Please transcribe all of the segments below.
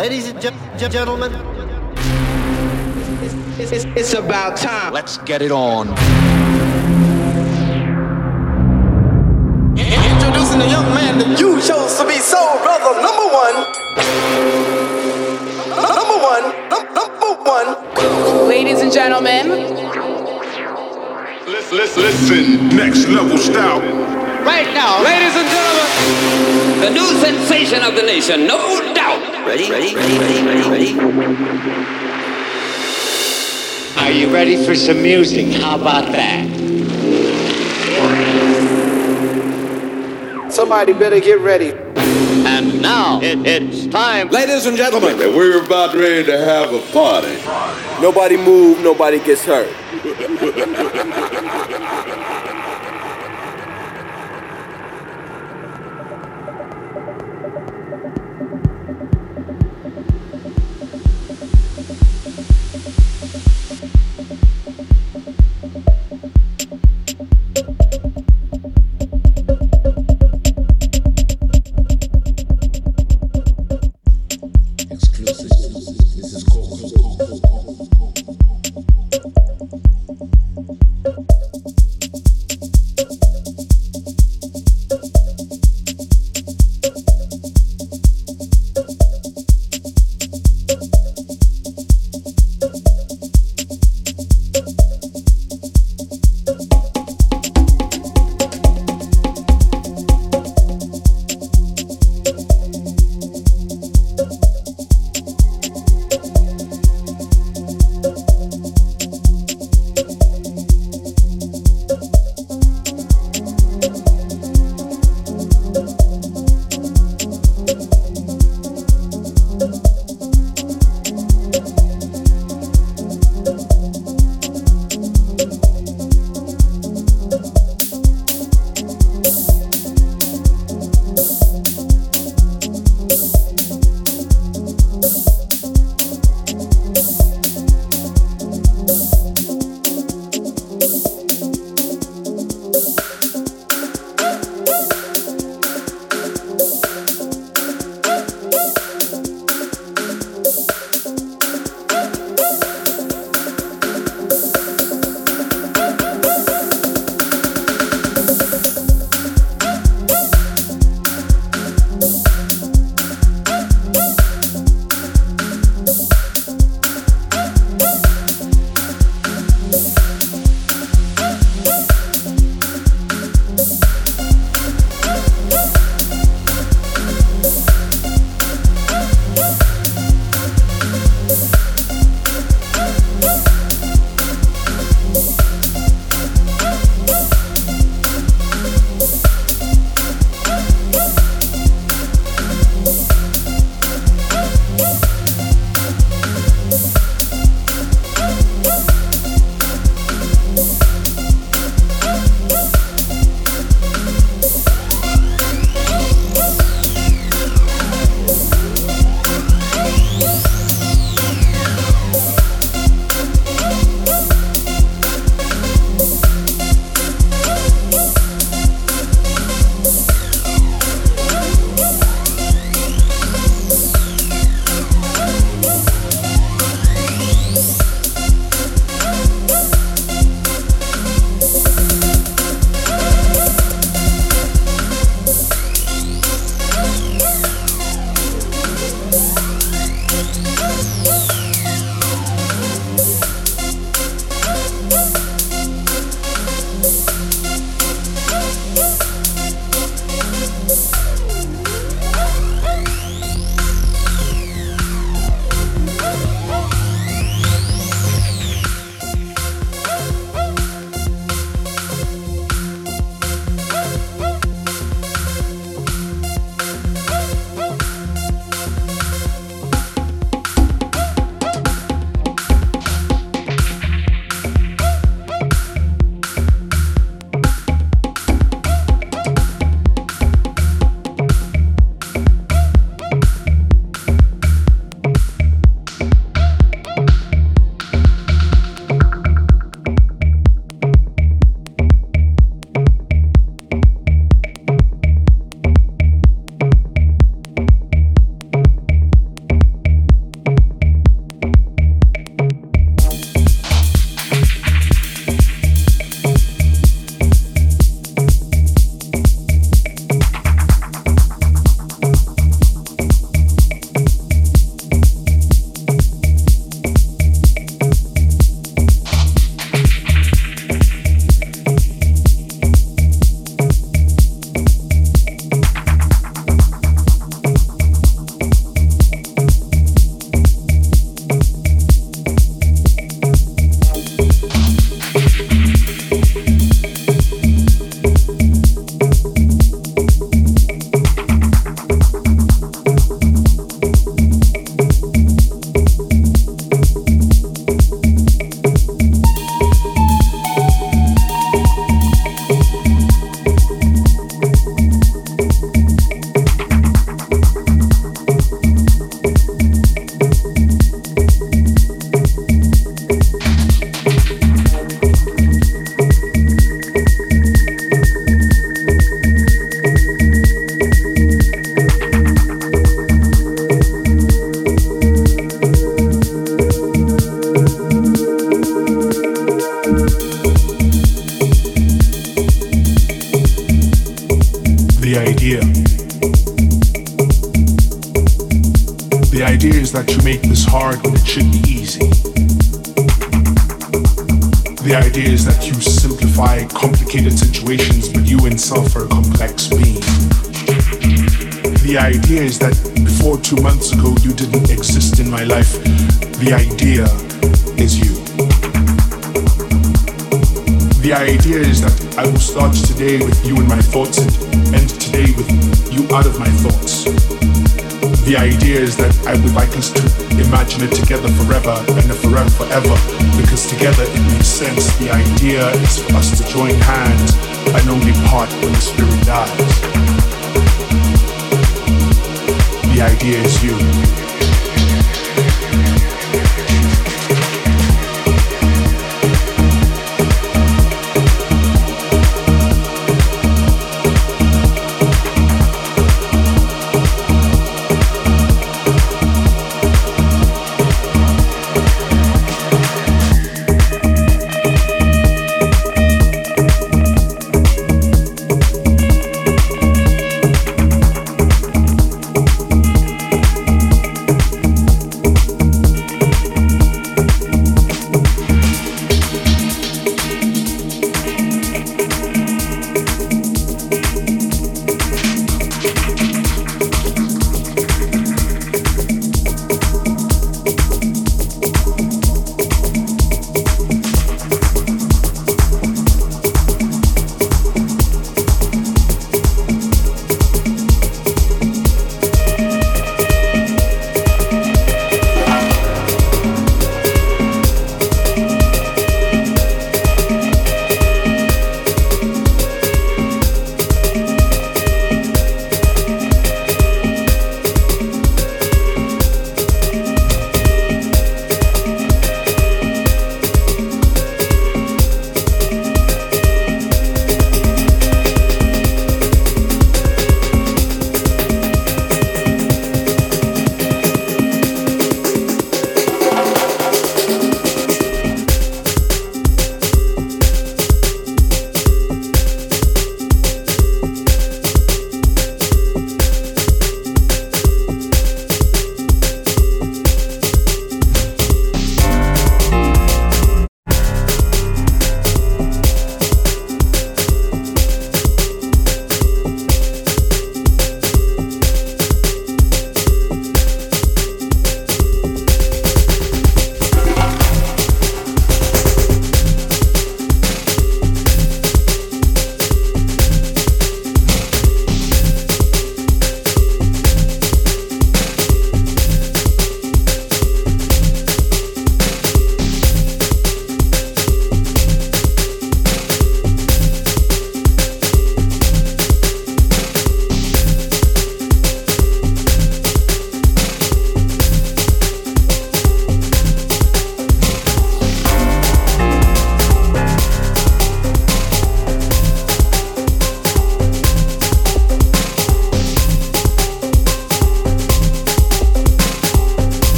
Ladies and gen- gen- gentlemen, It's, it's, it's about time. Let's get it on. Introducing a young man that you chose to be soul brother number one. Number one. Number one. Ladies and gentlemen, Listen, listen, listen. Next level style. Right now, ladies and gentlemen, the new sensation of the nation, no doubt. Ready? Ready? Ready? Ready? Ready? Ready? Are you ready for some music? How about that? Somebody better get ready. And now it, it's time. Ladies and gentlemen, And we're about ready to have a party. Nobody move, nobody gets hurt.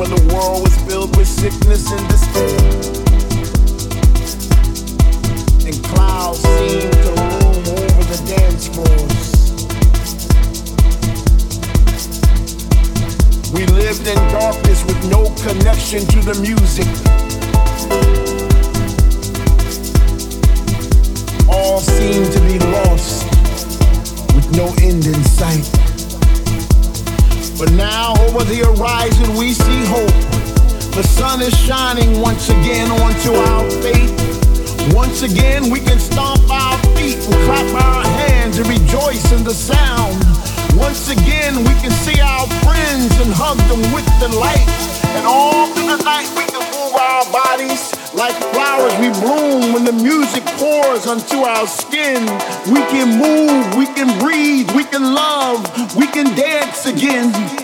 when the world was filled with sickness and despair. And clouds seemed to loom over the dance floors. We lived in darkness with no connection to the music. All seemed to be lost with no end in sight. But now over the horizon we see hope. The sun is shining once again onto our faith. Once again we can stomp our feet and clap our hands and rejoice in the sound. Once again we can see our friends and hug them with delight. And all through the night we can move our bodies like flowers we bloom when the music pours onto our skin. We can move, we can breathe, we can love, we can dance again.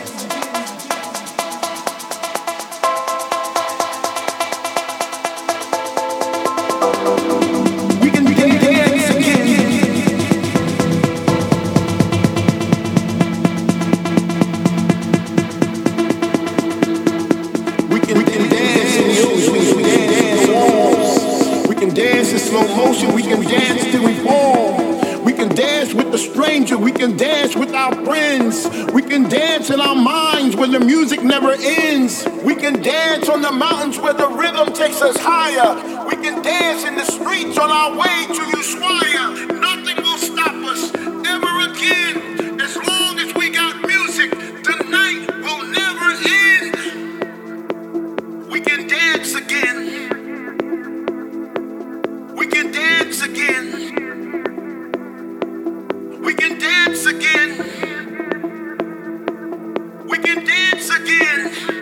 dance again. We can dance again.